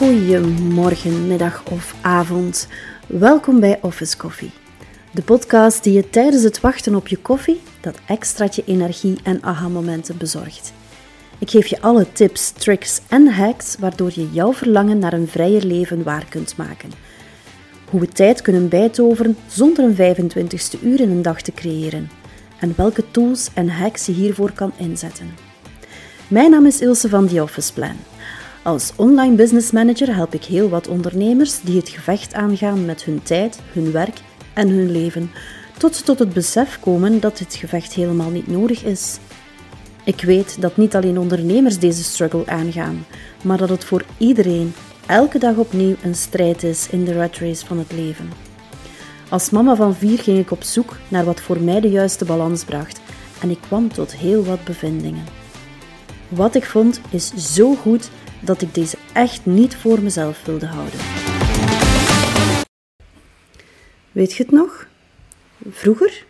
Goedemorgen, middag of avond. Welkom bij Office Coffee. De podcast die je tijdens het wachten op je koffie dat extraatje energie en aha-momenten bezorgt. Ik geef je alle tips, tricks en hacks waardoor je jouw verlangen naar een vrijer leven waar kunt maken. Hoe we tijd kunnen bijtoveren zonder een 25ste uur in een dag te creëren. En welke tools en hacks je hiervoor kan inzetten. Mijn naam is Ilse van The Office Plan. Als online business manager help ik heel wat ondernemers die het gevecht aangaan met hun tijd, hun werk en hun leven, tot ze tot het besef komen dat dit gevecht helemaal niet nodig is. Ik weet dat niet alleen ondernemers deze struggle aangaan, maar dat het voor iedereen elke dag opnieuw een strijd is in de rat race van het leven. Als mama van vier ging ik op zoek naar wat voor mij de juiste balans bracht en ik kwam tot heel wat bevindingen. Wat ik vond is zo goed dat ik deze echt niet voor mezelf wilde houden. Weet je het nog? Vroeger?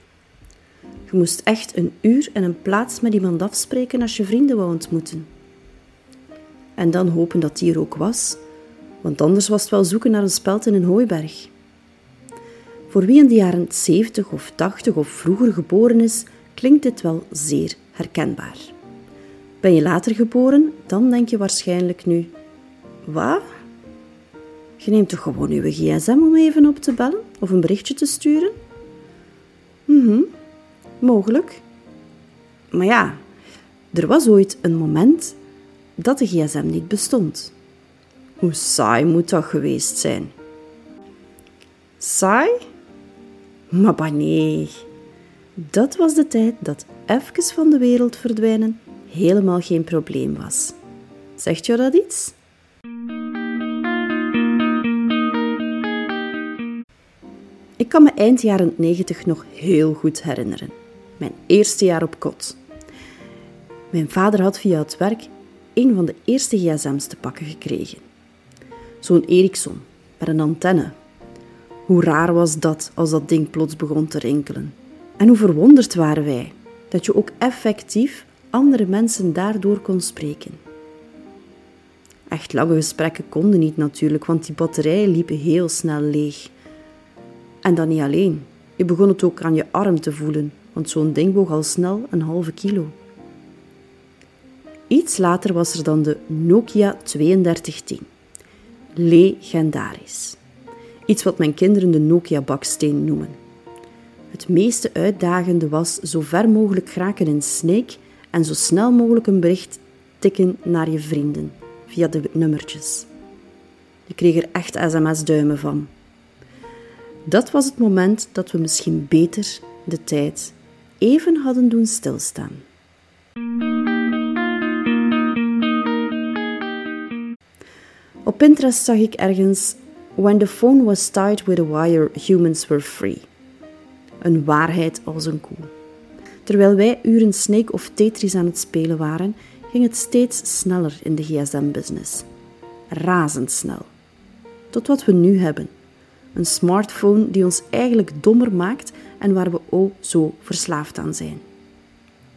Je moest echt een uur en een plaats met iemand afspreken als je vrienden wou ontmoeten. En dan hopen dat die er ook was, want anders was het wel zoeken naar een speld in een hooiberg. Voor wie in de jaren 70 of 80 of vroeger geboren is, klinkt dit wel zeer herkenbaar. Ben je later geboren, dan denk je waarschijnlijk nu: Wat? Je neemt toch gewoon uw gsm om even op te bellen of een berichtje te sturen? Mhm, mogelijk. Maar ja, er was ooit een moment dat de gsm niet bestond. Hoe saai moet dat geweest zijn? Saai? Maar nee. Dat was de tijd dat even van de wereld verdwijnen helemaal geen probleem was. Zegt jou dat iets? Ik kan me eind jaren 90 nog heel goed herinneren. Mijn eerste jaar op kot. Mijn vader had via het werk een van de eerste gsm's te pakken gekregen. Zo'n Ericsson met een antenne. Hoe raar was dat als dat ding plots begon te rinkelen? En hoe verwonderd waren wij dat je ook effectief andere mensen daardoor kon spreken. Echt lange gesprekken konden niet natuurlijk, want die batterijen liepen heel snel leeg. En dan niet alleen. Je begon het ook aan je arm te voelen, want zo'n ding woog al snel een halve kilo. Iets later was er dan de Nokia 3210. Legendarisch. Iets wat mijn kinderen de Nokia-baksteen noemen. Het meeste uitdagende was zo ver mogelijk geraken in Snake en zo snel mogelijk een bericht tikken naar je vrienden via de nummertjes. Je kreeg er echt sms-duimen van. Dat was het moment dat we misschien beter de tijd even hadden doen stilstaan. Op Pinterest zag ik ergens When the phone was tied with a wire, humans were free. Een waarheid als een koe. Terwijl wij uren Snake of Tetris aan het spelen waren, ging het steeds sneller in de gsm-business. Razendsnel. Tot wat we nu hebben. Een smartphone die ons eigenlijk dommer maakt en waar we ook zo verslaafd aan zijn.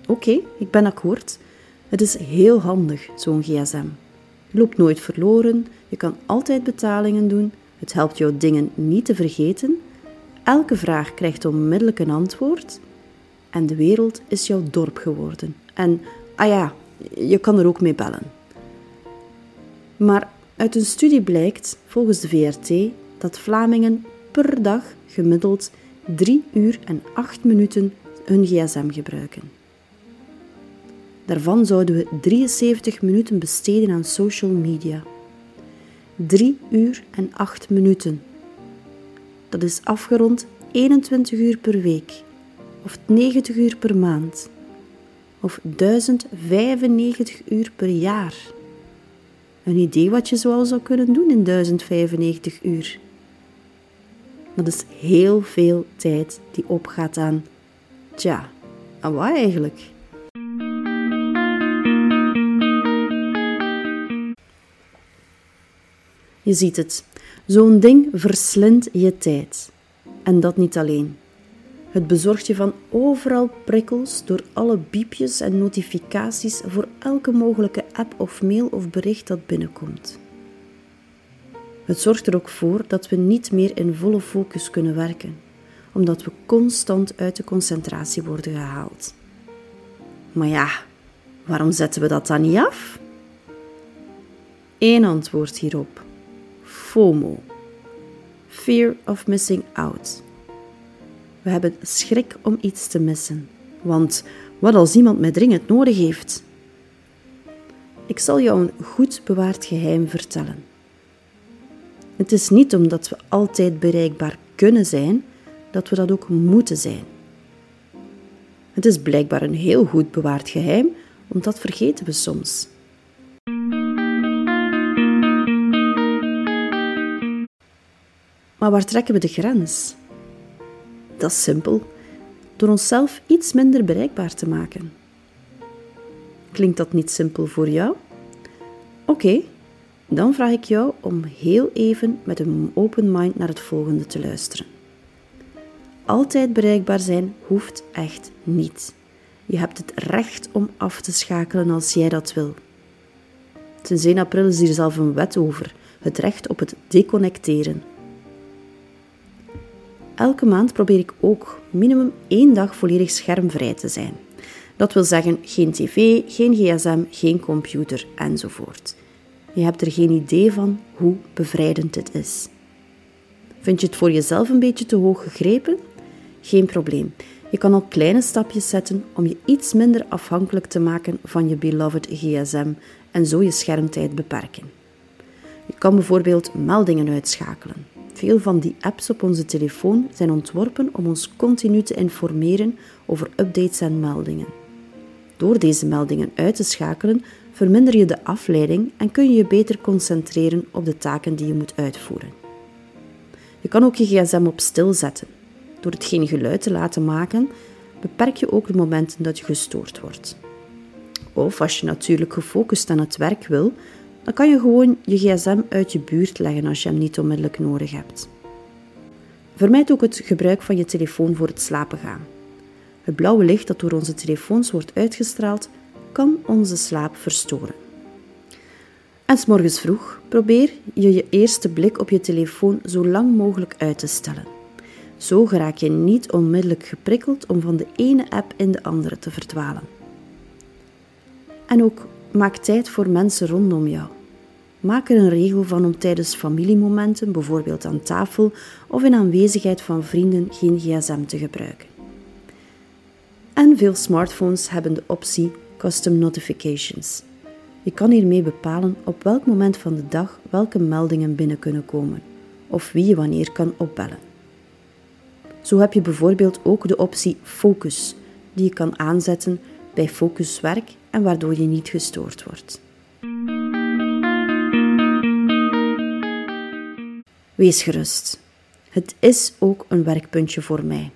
Oké, ik ben akkoord. Het is heel handig, zo'n gsm. Je loopt nooit verloren, je kan altijd betalingen doen, het helpt jou dingen niet te vergeten. Elke vraag krijgt onmiddellijk een antwoord en de wereld is jouw dorp geworden. En, ah ja, je kan er ook mee bellen. Maar uit een studie blijkt, volgens de VRT, dat Vlamingen per dag gemiddeld 3 uur en 8 minuten hun gsm gebruiken. Daarvan zouden we 73 minuten besteden aan social media. 3 uur en 8 minuten. Dat is afgerond 21 uur per week of 90 uur per maand of 1095 uur per jaar. Een idee wat je zoal zou kunnen doen in 1095 uur. Dat is heel veel tijd die opgaat aan, tja, aan wat eigenlijk? Je ziet het, zo'n ding verslindt je tijd. En dat niet alleen. Het bezorgt je van overal prikkels door alle biepjes en notificaties voor elke mogelijke app of mail of bericht dat binnenkomt. Het zorgt er ook voor dat we niet meer in volle focus kunnen werken, omdat we constant uit de concentratie worden gehaald. Maar ja, waarom zetten we dat dan niet af? Eén antwoord hierop: FOMO. Fear of missing out. We hebben schrik om iets te missen. Want wat als iemand mij dringend nodig heeft? Ik zal jou een goed bewaard geheim vertellen. Het is niet omdat we altijd bereikbaar kunnen zijn, dat we dat ook moeten zijn. Het is blijkbaar een heel goed bewaard geheim, want dat vergeten we soms. Maar waar trekken we de grens? Dat is simpel, door onszelf iets minder bereikbaar te maken. Klinkt dat niet simpel voor jou? Oké, dan vraag ik jou om heel even met een open mind naar het volgende te luisteren. Altijd bereikbaar zijn hoeft echt niet. Je hebt het recht om af te schakelen als jij dat wil. Sinds 1 april is hier zelf een wet over: het recht op het deconnecteren. Elke maand probeer ik ook minimum één dag volledig schermvrij te zijn. Dat wil zeggen geen tv, geen gsm, geen computer enzovoort. Je hebt er geen idee van hoe bevrijdend dit is. Vind je het voor jezelf een beetje te hoog gegrepen? Geen probleem. Je kan al kleine stapjes zetten om je iets minder afhankelijk te maken van je beloved gsm en zo je schermtijd beperken. Je kan bijvoorbeeld meldingen uitschakelen. Veel van die apps op onze telefoon zijn ontworpen om ons continu te informeren over updates en meldingen. Door deze meldingen uit te schakelen, verminder je de afleiding en kun je je beter concentreren op de taken die je moet uitvoeren. Je kan ook je gsm op stil zetten. Door het geen geluid te laten maken, beperk je ook de momenten dat je gestoord wordt. Of als je natuurlijk gefocust aan het werk wil, dan kan je gewoon je gsm uit je buurt leggen als je hem niet onmiddellijk nodig hebt. Vermijd ook het gebruik van je telefoon voor het slapen gaan. Het blauwe licht dat door onze telefoons wordt uitgestraald, kan onze slaap verstoren. En s morgens vroeg probeer je je eerste blik op je telefoon zo lang mogelijk uit te stellen. Zo raak je niet onmiddellijk geprikkeld om van de ene app in de andere te verdwalen. En ook maak tijd voor mensen rondom jou. Maak er een regel van om tijdens familiemomenten, bijvoorbeeld aan tafel of in aanwezigheid van vrienden, geen gsm te gebruiken. En veel smartphones hebben de optie Custom Notifications. Je kan hiermee bepalen op welk moment van de dag welke meldingen binnen kunnen komen of wie je wanneer kan opbellen. Zo heb je bijvoorbeeld ook de optie Focus, die je kan aanzetten bij focuswerk en waardoor je niet gestoord wordt. Wees gerust. Het is ook een werkpuntje voor mij.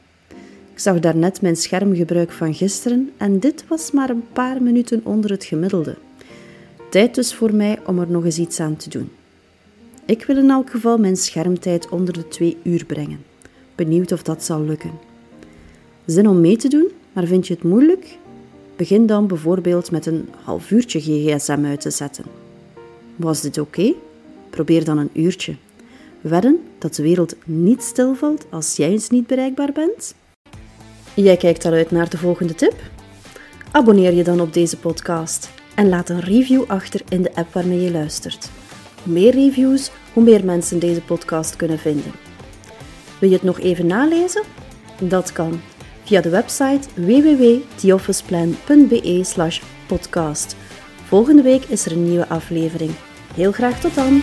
Ik zag daarnet mijn schermgebruik van gisteren en dit was maar een paar minuten onder het gemiddelde. Tijd dus voor mij om er nog eens iets aan te doen. Ik wil in elk geval mijn schermtijd onder de twee uur brengen. Benieuwd of dat zal lukken. Zin om mee te doen, maar vind je het moeilijk? Begin dan bijvoorbeeld met een half uurtje gsm uit te zetten. Was dit oké? Probeer dan een uurtje. Wedden dat de wereld niet stilvalt als jij eens niet bereikbaar bent? Jij kijkt al uit naar de volgende tip? Abonneer je dan op deze podcast en laat een review achter in de app waarmee je luistert. Hoe meer reviews, hoe meer mensen deze podcast kunnen vinden. Wil je het nog even nalezen? Dat kan via de website www.theofficeplan.be/podcast. Volgende week is er een nieuwe aflevering. Heel graag tot dan!